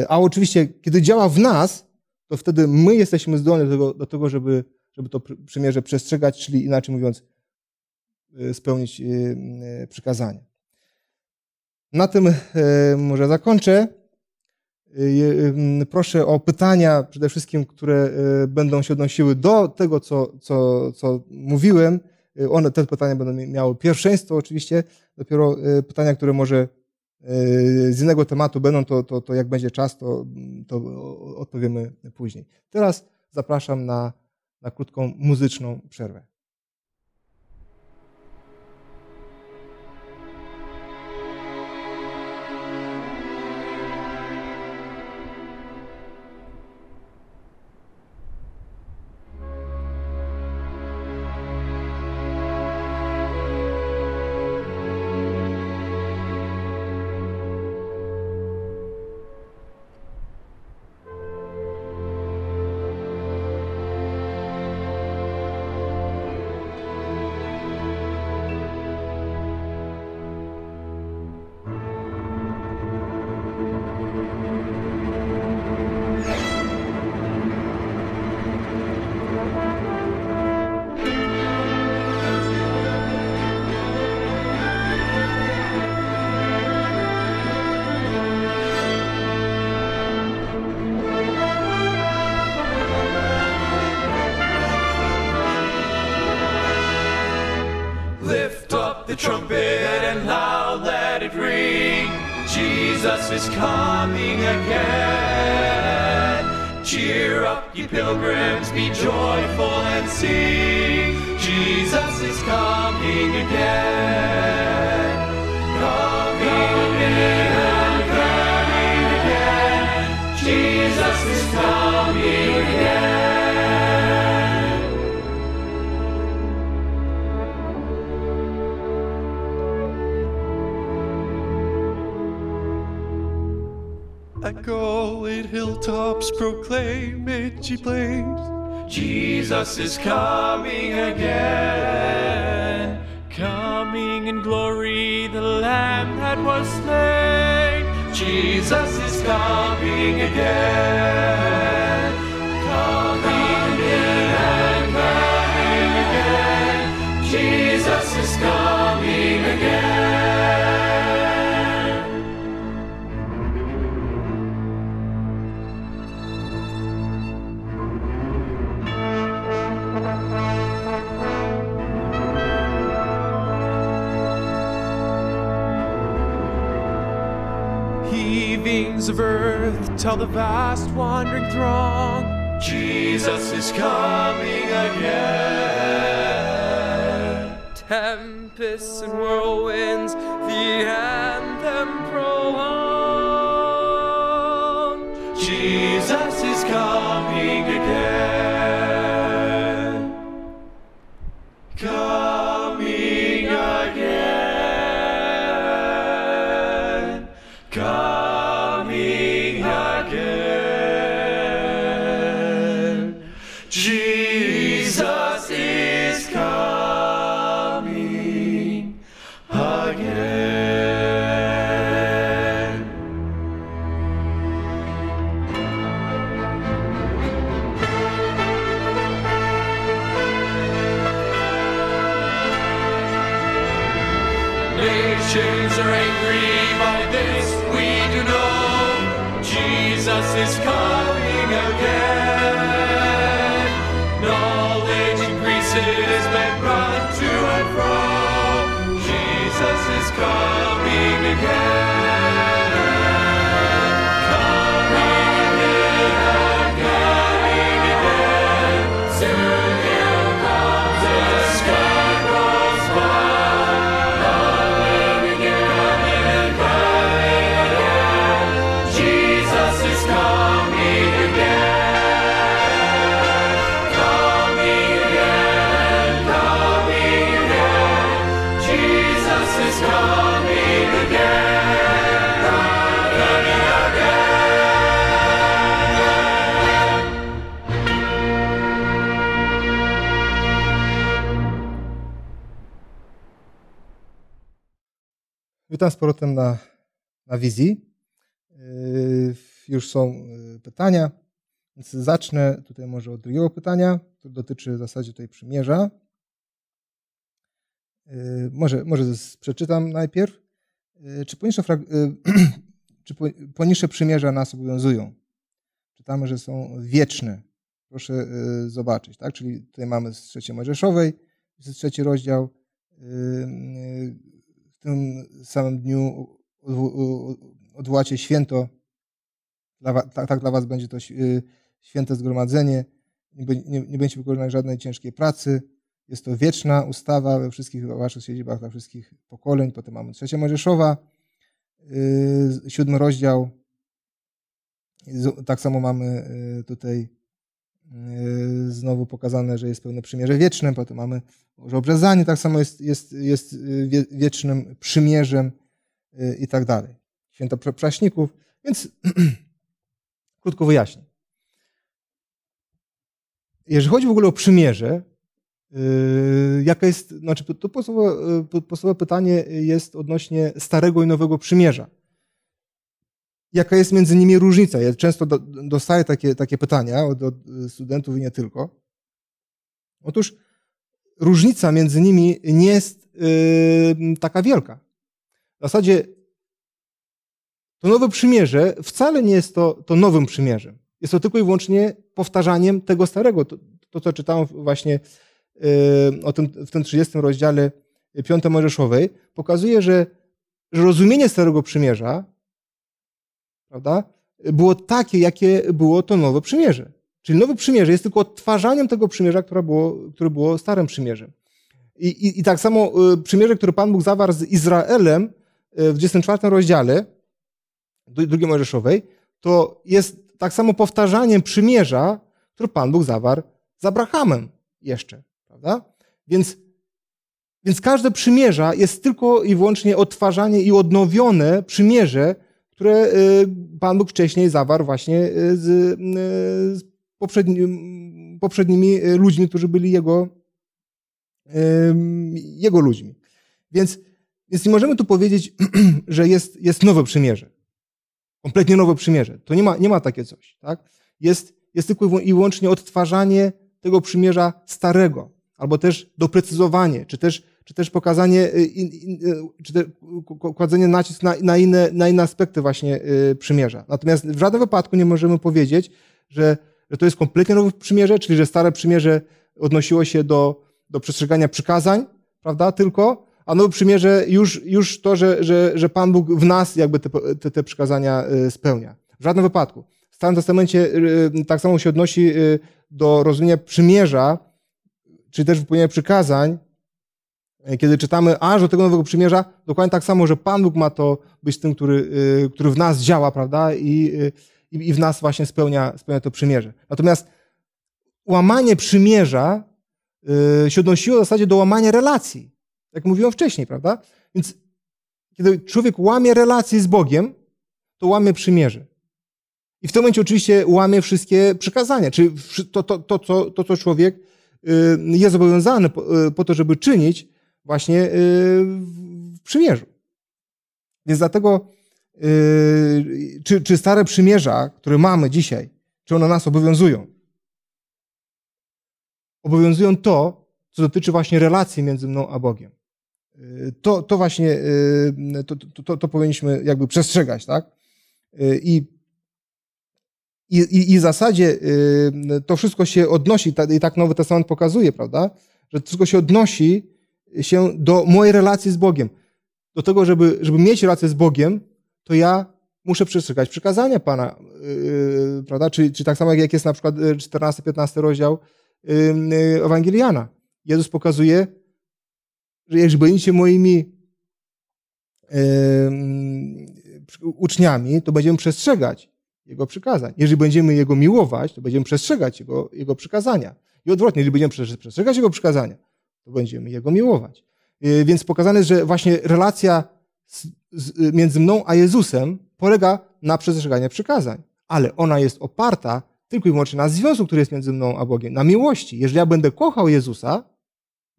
A oczywiście, kiedy działa w nas, to wtedy my jesteśmy zdolni do tego, do tego żeby, żeby to przymierze przestrzegać, czyli inaczej mówiąc, y, spełnić y, y, przykazanie. Na tym może zakończę. Proszę o pytania, przede wszystkim, które będą się odnosiły do tego, co, co, co mówiłem. One, te pytania będą miały pierwszeństwo oczywiście, dopiero pytania, które może z innego tematu będą, to, to, to jak będzie czas, to, to odpowiemy później. Teraz zapraszam na, na krótką muzyczną przerwę. Jesus is coming again. Coming in glory, the Lamb that was slain. Jesus is coming again. Of earth tell the vast wandering throng Jesus is coming again. Tempests and whirlwinds, the anthem prolong. Jesus is coming again. Jesus is coming Witam z powrotem na, na wizji. Yy, Już są yy, pytania, więc zacznę tutaj może od drugiego pytania, które dotyczy w zasadzie tutaj przymierza. Yy, Może, może przeczytam najpierw. Czy poniższe, czy po- poniższe przymierza nas obowiązują? Czytamy, że są wieczne. Proszę zobaczyć, tak? Czyli tutaj mamy z trzeciej Mojżeszowej, 23 rozdział. Tym samym dniu odwołacie święto. Tak, dla was będzie to święte zgromadzenie. Nie, nie, będziecie wykonać żadnej ciężkiej pracy. Jest to wieczna ustawa we wszystkich waszych siedzibach, dla wszystkich pokoleń. Potem mamy trzecia Mojżeszowa, siódmy rozdział. Tak samo mamy tutaj znowu pokazane, że jest pełne przymierze wieczne. Potem mamy że obrzezanie tak samo jest, jest, jest wiecznym przymierzem i tak dalej. Święto praśników. Więc krótko wyjaśnię. Jeżeli chodzi w ogóle o przymierze, jaka jest, znaczy to podstawowe pytanie jest odnośnie Starego i Nowego Przymierza. Jaka jest między nimi różnica? Ja często do, dostaję takie, takie pytania od, od studentów i nie tylko. Otóż różnica między nimi nie jest yy, taka wielka. W zasadzie to nowe przymierze wcale nie jest to, to nowym przymierzem. Jest to tylko i wyłącznie powtarzaniem tego starego. To, to co czytałem właśnie yy, o tym, w tym 30 rozdziale 5 Mojżeszowej, pokazuje, że, że rozumienie Starego Przymierza prawda, było takie, jakie było to nowe przymierze. Czyli nowe przymierze jest tylko odtwarzaniem tego przymierza, które było, które było starym przymierzem. I, i, I tak samo y, przymierze, które Pan Bóg zawarł z Izraelem y, w 24 rozdziale drugiej Mojżeszowej, to jest tak samo powtarzaniem przymierza, które Pan Bóg zawarł z Abrahamem jeszcze. Prawda? Więc, więc każde przymierza jest tylko i wyłącznie odtwarzanie i odnowione przymierze, które y, Pan Bóg wcześniej zawarł właśnie z, z poprzedni, poprzednimi ludźmi, którzy byli Jego, jego ludźmi. Więc, więc nie możemy tu powiedzieć, że jest, jest nowe przymierze. Kompletnie nowe przymierze. To nie ma, nie ma takie coś. Tak? Jest, jest tylko i wyłącznie odtwarzanie tego przymierza starego, albo też doprecyzowanie, czy też, czy też pokazanie, y, y, czy też kładzenie nacisku na, na, inne, na inne aspekty właśnie y, przymierza. Natomiast w żadnym wypadku nie możemy powiedzieć, że, że to jest kompletnie nowe przymierze, czyli że stare przymierze odnosiło się do, do przestrzegania przykazań, prawda, tylko, a nowe przymierze już, już to, że, że, że Pan Bóg w nas jakby te, te, te przykazania spełnia. W żadnym wypadku. W Starym Testamencie tak samo się odnosi do rozumienia przymierza, czy też wypełnienia przykazań, kiedy czytamy aż do tego nowego przymierza, dokładnie tak samo, że Pan Bóg ma to być tym, który, e, który w nas działa, prawda? I, e, i, i w nas właśnie spełnia, spełnia to przymierze. Natomiast łamanie przymierza się odnosiło w zasadzie do łamania relacji, jak mówiłem wcześniej, prawda? Więc kiedy człowiek łamie relacje z Bogiem, to łamie przymierze. I w tym momencie oczywiście łamie wszystkie przykazania, czyli to, to, to, to, to co człowiek jest zobowiązany po, po to, żeby czynić właśnie y, w przymierzu. Więc dlatego, czy, czy stare przymierza, które mamy dzisiaj, czy one nas obowiązują? Obowiązują to, co dotyczy właśnie relacji między mną a Bogiem. To, to właśnie, to, to, to powinniśmy jakby przestrzegać, tak? I i, i, i w zasadzie y, to wszystko się odnosi, i tak Nowy Testament pokazuje, prawda? Że wszystko się odnosi się do mojej relacji z Bogiem. Do tego, żeby, żeby mieć relację z Bogiem, to ja muszę przestrzegać przykazania Pana, yy, prawda? Czy, czy tak samo jak jest na przykład 14-15 y, rozdział yy, Ewangeliana. Jezus pokazuje, że jeżeli będziecie moimi yy, uczniami, to będziemy przestrzegać jego przykazań. Jeżeli będziemy Jego miłować, to będziemy przestrzegać Jego, Jego przykazania. I odwrotnie, jeżeli będziemy przestrzegać Jego przykazania, to będziemy Jego miłować. Y, więc pokazane że właśnie relacja z, z, między mną a Jezusem polega na przestrzeganiu przykazań. Ale ona jest oparta tylko i wyłącznie na związku, który jest między mną a Bogiem, na miłości. Jeżeli ja będę kochał Jezusa,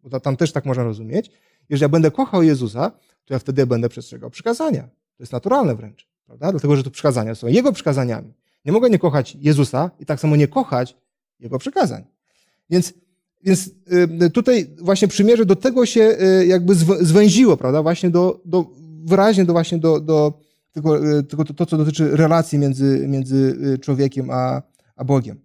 bo tam też tak można rozumieć, jeżeli ja będę kochał Jezusa, to ja wtedy będę przestrzegał przykazania. To jest naturalne wręcz. Prawda? Dlatego, że to przykazania są Jego przykazaniami. Nie mogę nie kochać Jezusa i tak samo nie kochać Jego przykazań. Więc, więc y, tutaj właśnie przymierze do tego się y, jakby zwęziło, prawda? Właśnie do, do wyraźnie do właśnie do, do y, to, to, co dotyczy relacji między, między człowiekiem a, a Bogiem.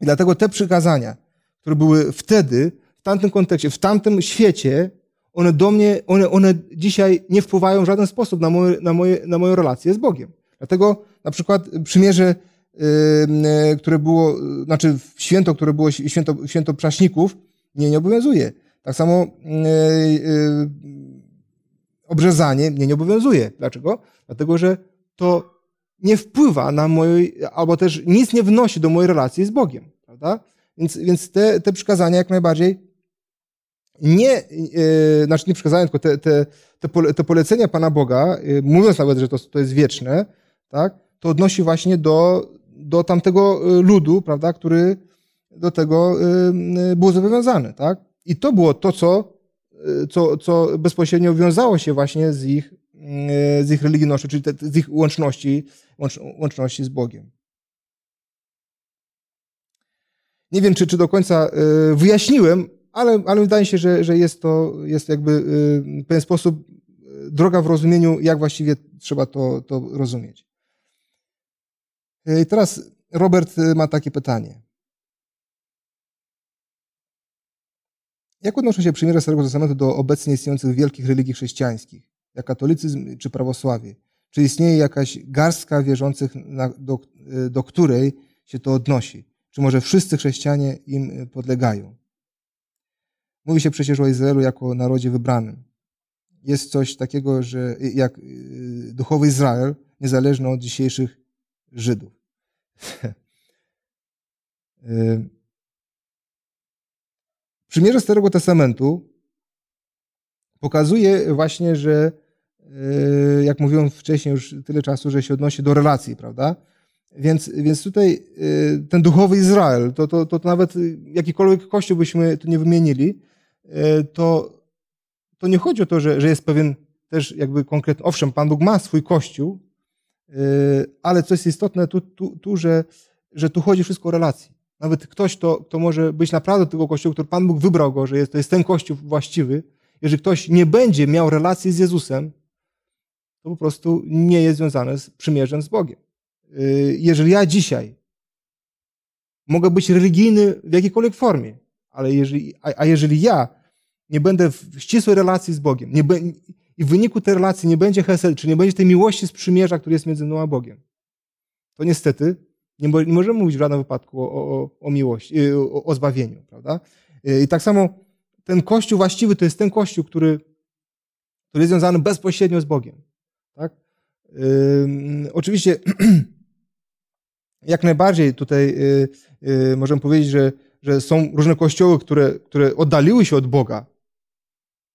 I dlatego te przykazania, które były wtedy, w tamtym kontekście, w tamtym świecie, one do mnie, one, one dzisiaj nie wpływają w żaden sposób na, moje, na, moje, na moją relację z Bogiem. Dlatego na przykład przymierze, które było, znaczy święto, które było święto, święto prześników, mnie nie obowiązuje. Tak samo yy, yy, obrzezanie mnie nie obowiązuje. Dlaczego? Dlatego, że to nie wpływa na mojej, albo też nic nie wnosi do mojej relacji z Bogiem. Prawda? Więc, więc te, te przykazania jak najbardziej nie, znaczy nie przykazania, tylko te, te, te, pole, te polecenia Pana Boga, yy, mówiąc nawet, że to, to jest wieczne, tak, to odnosi właśnie do, do tamtego ludu, prawda, który do tego yy, był zobowiązany. Tak? I to było to, co, co, co bezpośrednio wiązało się właśnie z ich, z ich religijnością, czyli te, z ich łączności, łącz, łączności z Bogiem. Nie wiem, czy, czy do końca wyjaśniłem, ale, ale wydaje się, że, że jest to jest jakby w pewien sposób droga w rozumieniu, jak właściwie trzeba to, to rozumieć. I teraz Robert ma takie pytanie. Jak odnoszą się przymierze Starego Testamentu do obecnie istniejących wielkich religii chrześcijańskich, jak katolicyzm czy prawosławie? Czy istnieje jakaś garstka wierzących, na, do, do której się to odnosi? Czy może wszyscy chrześcijanie im podlegają? Mówi się przecież o Izraelu jako narodzie wybranym. Jest coś takiego, że jak y, duchowy Izrael, niezależny od dzisiejszych Żydów. Y, przymierze Starego Testamentu pokazuje właśnie, że y, jak mówiłem wcześniej już tyle czasu, że się odnosi do relacji, prawda? Więc, więc tutaj ten duchowy Izrael, to, to, to nawet jakikolwiek kościół byśmy tu nie wymienili, to, to nie chodzi o to, że, że jest pewien też jakby konkretny, owszem, Pan Bóg ma swój Kościół, ale co jest istotne tu, tu, tu że, że tu chodzi wszystko o relacje. Nawet ktoś, kto, kto może być naprawdę tego Kościoła, który Pan Bóg wybrał go, że jest, to jest ten Kościół właściwy, jeżeli ktoś nie będzie miał relacji z Jezusem, to po prostu nie jest związany z przymierzem z Bogiem. E, jeżeli ja dzisiaj mogę być religijny w jakiejkolwiek formie, ale jeżeli, a, a jeżeli ja nie będę w ścisłej relacji z Bogiem nie be, i w wyniku tej relacji nie będzie hesed, czy nie będzie tej miłości z przymierza, który jest między mną a Bogiem, to niestety nie, nie możemy mówić w żadnym wypadku o, o, o miłości, y, o, o zbawieniu, prawda? Y, I tak samo ten Kościół właściwy to jest ten Kościół, który, który jest związany bezpośrednio z Bogiem. Tak? Yy, oczywiście jak najbardziej tutaj yy, yy, możemy powiedzieć, że że są różne kościoły, które, które oddaliły się od Boga,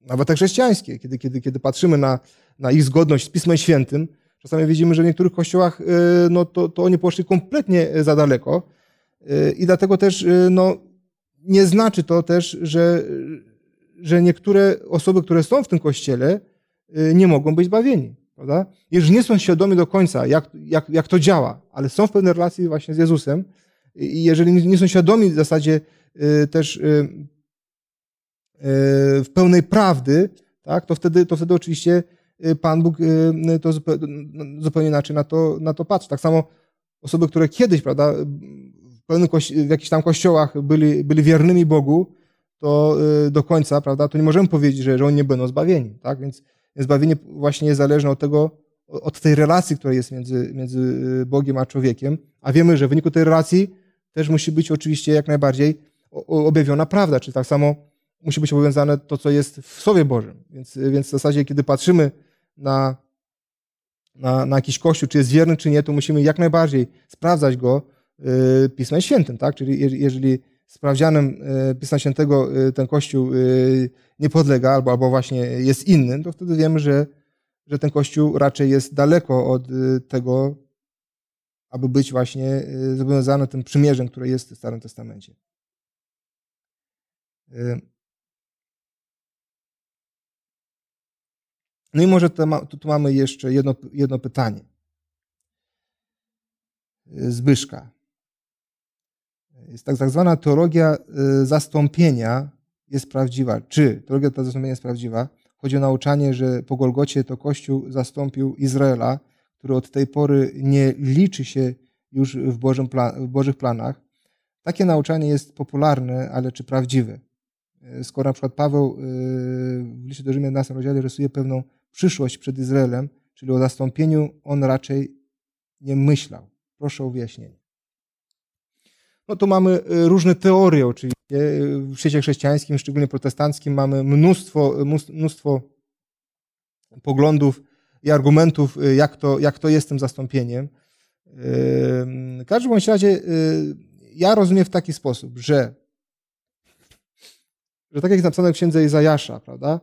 nawet te chrześcijańskie, kiedy, kiedy, kiedy patrzymy na, na ich zgodność z Pismem Świętym, czasami widzimy, że w niektórych kościołach y, no, to, to oni poszli kompletnie za daleko y, i dlatego też y, no, nie znaczy to też, że, że niektóre osoby, które są w tym kościele, nie mogą być zbawieni. Prawda? Jeżeli nie są świadomi do końca, jak, jak, jak to działa, ale są w pewnej relacji właśnie z Jezusem, i jeżeli nie są świadomi w zasadzie y, też y, y, w pełnej prawdy, tak, to wtedy, to wtedy oczywiście Pan Bóg to zupełnie inaczej na to, na to patrzy. Tak samo osoby, które kiedyś, prawda, w, w jakichś tam kościołach byli, byli wiernymi Bogu, to do końca, prawda, to nie możemy powiedzieć, że, że oni nie będą zbawieni, tak, więc zbawienie właśnie jest zależne od tego, od tej relacji, która jest między, między Bogiem a człowiekiem, a wiemy, że w wyniku tej relacji też musi być oczywiście jak najbardziej objawiona prawda, czy tak samo musi być obowiązane to, co jest w Słowie Bożym. Więc, więc w zasadzie, kiedy patrzymy na, na, na jakiś kościół, czy jest wierny, czy nie, to musimy jak najbardziej sprawdzać go y, Pismem Świętym, tak? Czyli jeżeli sprawdzianem y, Pisma Świętego y, ten kościół y, nie podlega, albo, albo właśnie jest inny, to wtedy wiemy, że, że ten kościół raczej jest daleko od y, tego, aby być właśnie y, zobowiązany tym przymierzem, które jest w Starym Testamencie. No i może tu, mamy jeszcze jedno, jedno pytanie. Y, Zbyszka. Jest tak, zwana teologia zastąpienia jest prawdziwa. Czy teologia zastąpienia jest prawdziwa? Chodzi o nauczanie, że po Golgocie to Kościół zastąpił Izraela, który od tej pory nie liczy się już w, Bożym w Bożych planach. Takie nauczanie jest popularne, ale czy prawdziwe? e, skoro na przykład Paweł e, w liście do Rzymian 11 rozdziale rysuje pewną przyszłość przed Izraelem, czyli o zastąpieniu on raczej nie myślał. Proszę o wyjaśnienie. No to mamy e, różne teorie oczywiście. W świecie chrześcijańskim, szczególnie protestanckim, mamy mnóstwo, mnóstwo poglądów i argumentów, jak to, jak to jest tym zastąpieniem. W każdym bądź razie ja rozumiem w taki sposób, że, że tak jak jest napisane w księdze Izajasza, prawda,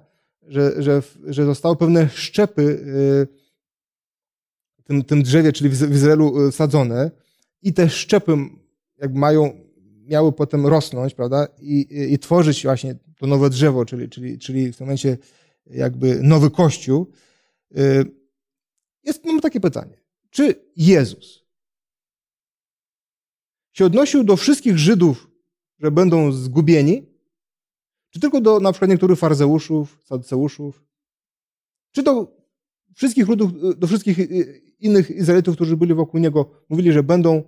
że, że, że zostały pewne szczepy w tym, tym drzewie, czyli w Izraelu sadzone i te szczepy jakby mają, miały potem rosnąć, prawda, i, i, i tworzyć właśnie to nowe drzewo, czyli, czyli, czyli w tym momencie jakby nowy kościół. Jest, mam takie pytanie. Czy Jezus się odnosił do wszystkich Żydów, że będą zgubieni, czy tylko do na przykład niektórych farzeuszów, saduceuszów, czy do wszystkich ludów, do wszystkich innych Izraelitów, którzy byli wokół niego, mówili, że będą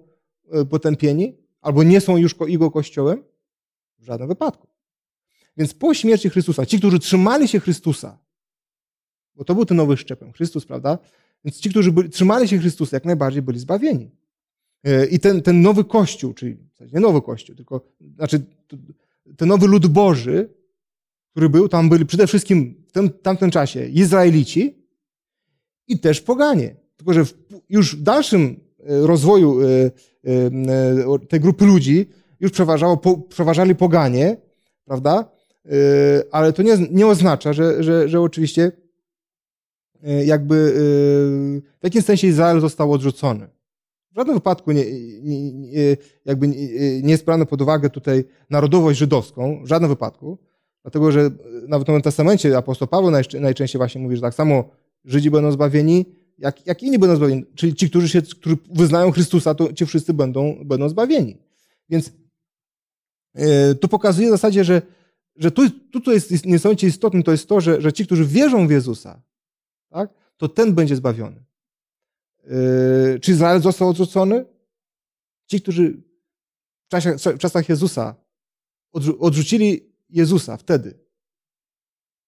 potępieni, albo nie są już jego kościołem? W żadnym wypadku. Więc po śmierci Chrystusa, ci, którzy trzymali się Chrystusa, bo to był ten nowy szczepem, Chrystus, prawda? Więc ci, którzy byli, trzymali się Chrystusa, jak najbardziej byli zbawieni. I ten, ten nowy Kościół, czyli nie nowy Kościół, tylko znaczy ten nowy lud Boży, który był, tam byli przede wszystkim w tym, tamtym czasie Izraelici i też poganie. Tylko, że w, już w dalszym e, rozwoju e, tej grupy ludzi już przeważało, przeważali poganie, prawda? Ale to nie, nie oznacza, że, że, że oczywiście jakby w jakimś sensie Izrael został odrzucony. W żadnym wypadku nie, nie, nie, jakby nie, nie jest brane pod uwagę tutaj narodowość żydowską, w żadnym wypadku, dlatego że nawet w Nowym Testamencie apostoł Paweł najczęściej właśnie mówi, że tak samo Żydzi będą zbawieni, jak, jak inni będą zbawieni. Czyli ci, którzy, się, którzy wyznają Chrystusa, to ci wszyscy będą, będą zbawieni. Więc yy, to pokazuje w zasadzie, że, że tu, tu co jest niesamowicie istotne, to jest to, że, że ci, którzy wierzą w Jezusa, tak, to ten będzie zbawiony. Yy, czy Izrael został odrzucony? Ci, którzy w, w czasach Jezusa odrzucili Jezusa wtedy,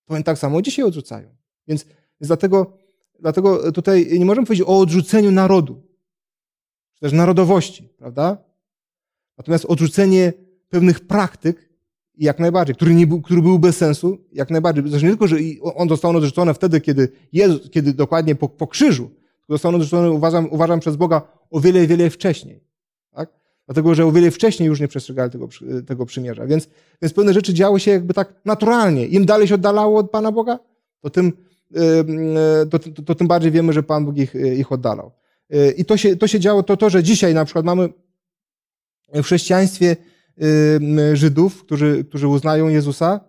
to oni tak samo dzisiaj odrzucają. Więc, więc dlatego, dlatego tutaj nie możemy powiedzieć o odrzuceniu narodu, czy też narodowości, prawda? Natomiast odrzucenie pewnych praktyk, jak najbardziej, który, nie był, który był bez sensu, jak najbardziej. Zresztą nie tylko, że on został odrzucony wtedy, kiedy, Jezus, kiedy dokładnie po, po krzyżu został odrzucony, uważam, uważam przez Boga, o wiele, wiele wcześniej. Tak? Dlatego, że o wiele wcześniej już nie przestrzegali tego, tego przymierza. Więc, więc pewne rzeczy działy się jakby tak naturalnie. Im dalej się oddalało od Pana Boga, to tym, to, to, to tym bardziej wiemy, że Pan Bóg ich, ich oddalał. I to się, to się działo, to to, że dzisiaj na przykład mamy w chrześcijaństwie Żydów, którzy, którzy uznają Jezusa,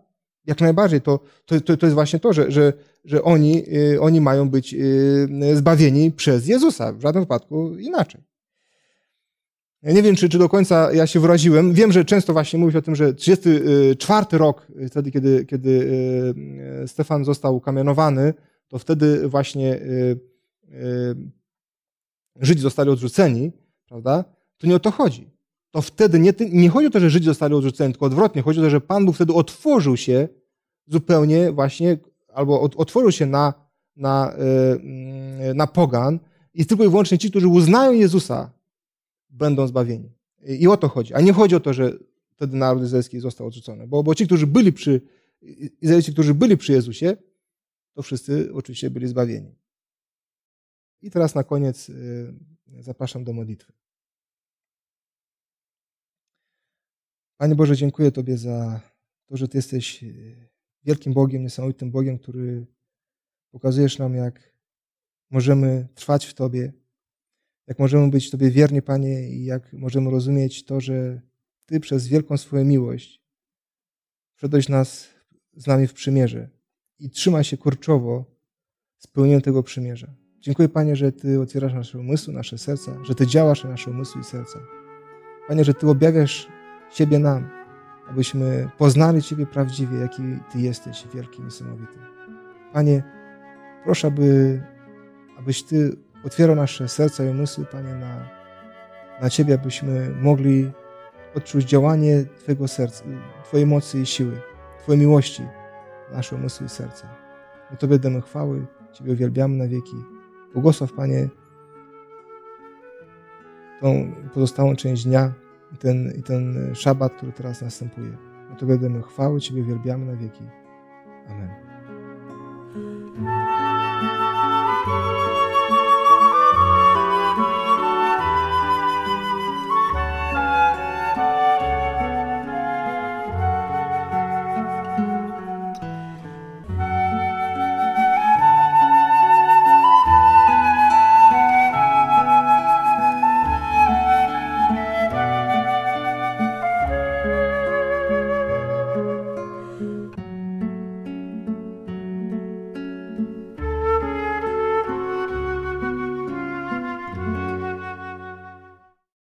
jak najbardziej. To, to, to jest właśnie to, że, że, że oni, y, oni mają być y, zbawieni przez Jezusa. W żadnym wypadku inaczej. Ja nie wiem, czy, czy do końca ja się wyraziłem. Wiem, że często właśnie mówię o tym, że 34 rok, wtedy, kiedy, kiedy y, Stefan został kamienowany, to wtedy właśnie Żydzi zostali odrzuceni, prawda? To nie o to chodzi. To wtedy nie, nie chodzi o to, że Żydzi zostali odrzuceni, tylko odwrotnie. Chodzi o to, że Pan Bóg wtedy otworzył się zupełnie właśnie albo otworzył się na, na, e, na pogan i tylko i wyłącznie ci, którzy uznają Jezusa, będą zbawieni. I o to chodzi. A nie chodzi o to, że wtedy naród izraelski został odrzucony. Bo, bo ci, którzy byli przy, Izraelici, którzy byli przy Jezusie, to wszyscy oczywiście byli zbawieni. I teraz na koniec e, zapraszam do modlitwy. Panie Boże, dziękuję Tobie za to, że Ty jesteś e, wielkim Bogiem, niesamowitym Bogiem, który pokazujesz nam, jak możemy trwać w Tobie, jak możemy być Tobie wierni, Panie, i jak możemy rozumieć to, że Ty przez wielką swoją miłość wszedłeś nas z nami w przymierze i trzyma się kurczowo spełnieniem tego przymierza. Dziękuję, Panie, że Ty otwierasz nasze umysły, nasze serca, że Ty działasz na nasze umysły i serca. Panie, że Ty objawiasz siebie nam, abyśmy poznali Ciebie prawdziwie, jaki Ty jesteś, wielki, niesamowity. Panie, proszę, aby, abyś Ty otwierał nasze serca i umysły, Panie, na, na Ciebie, abyśmy mogli odczuć działanie Twojego serca, Twojej mocy i siły. Twojej miłości nasze umysły i serca. My Tobie damy chwały, Ciebie uwielbiamy na wieki. Błogosław, Panie, tą pozostałą część dnia i ten, i ten szabat, który teraz następuje. No to będziemy chwały Ciebie, wielbiamy na wieki. Amen.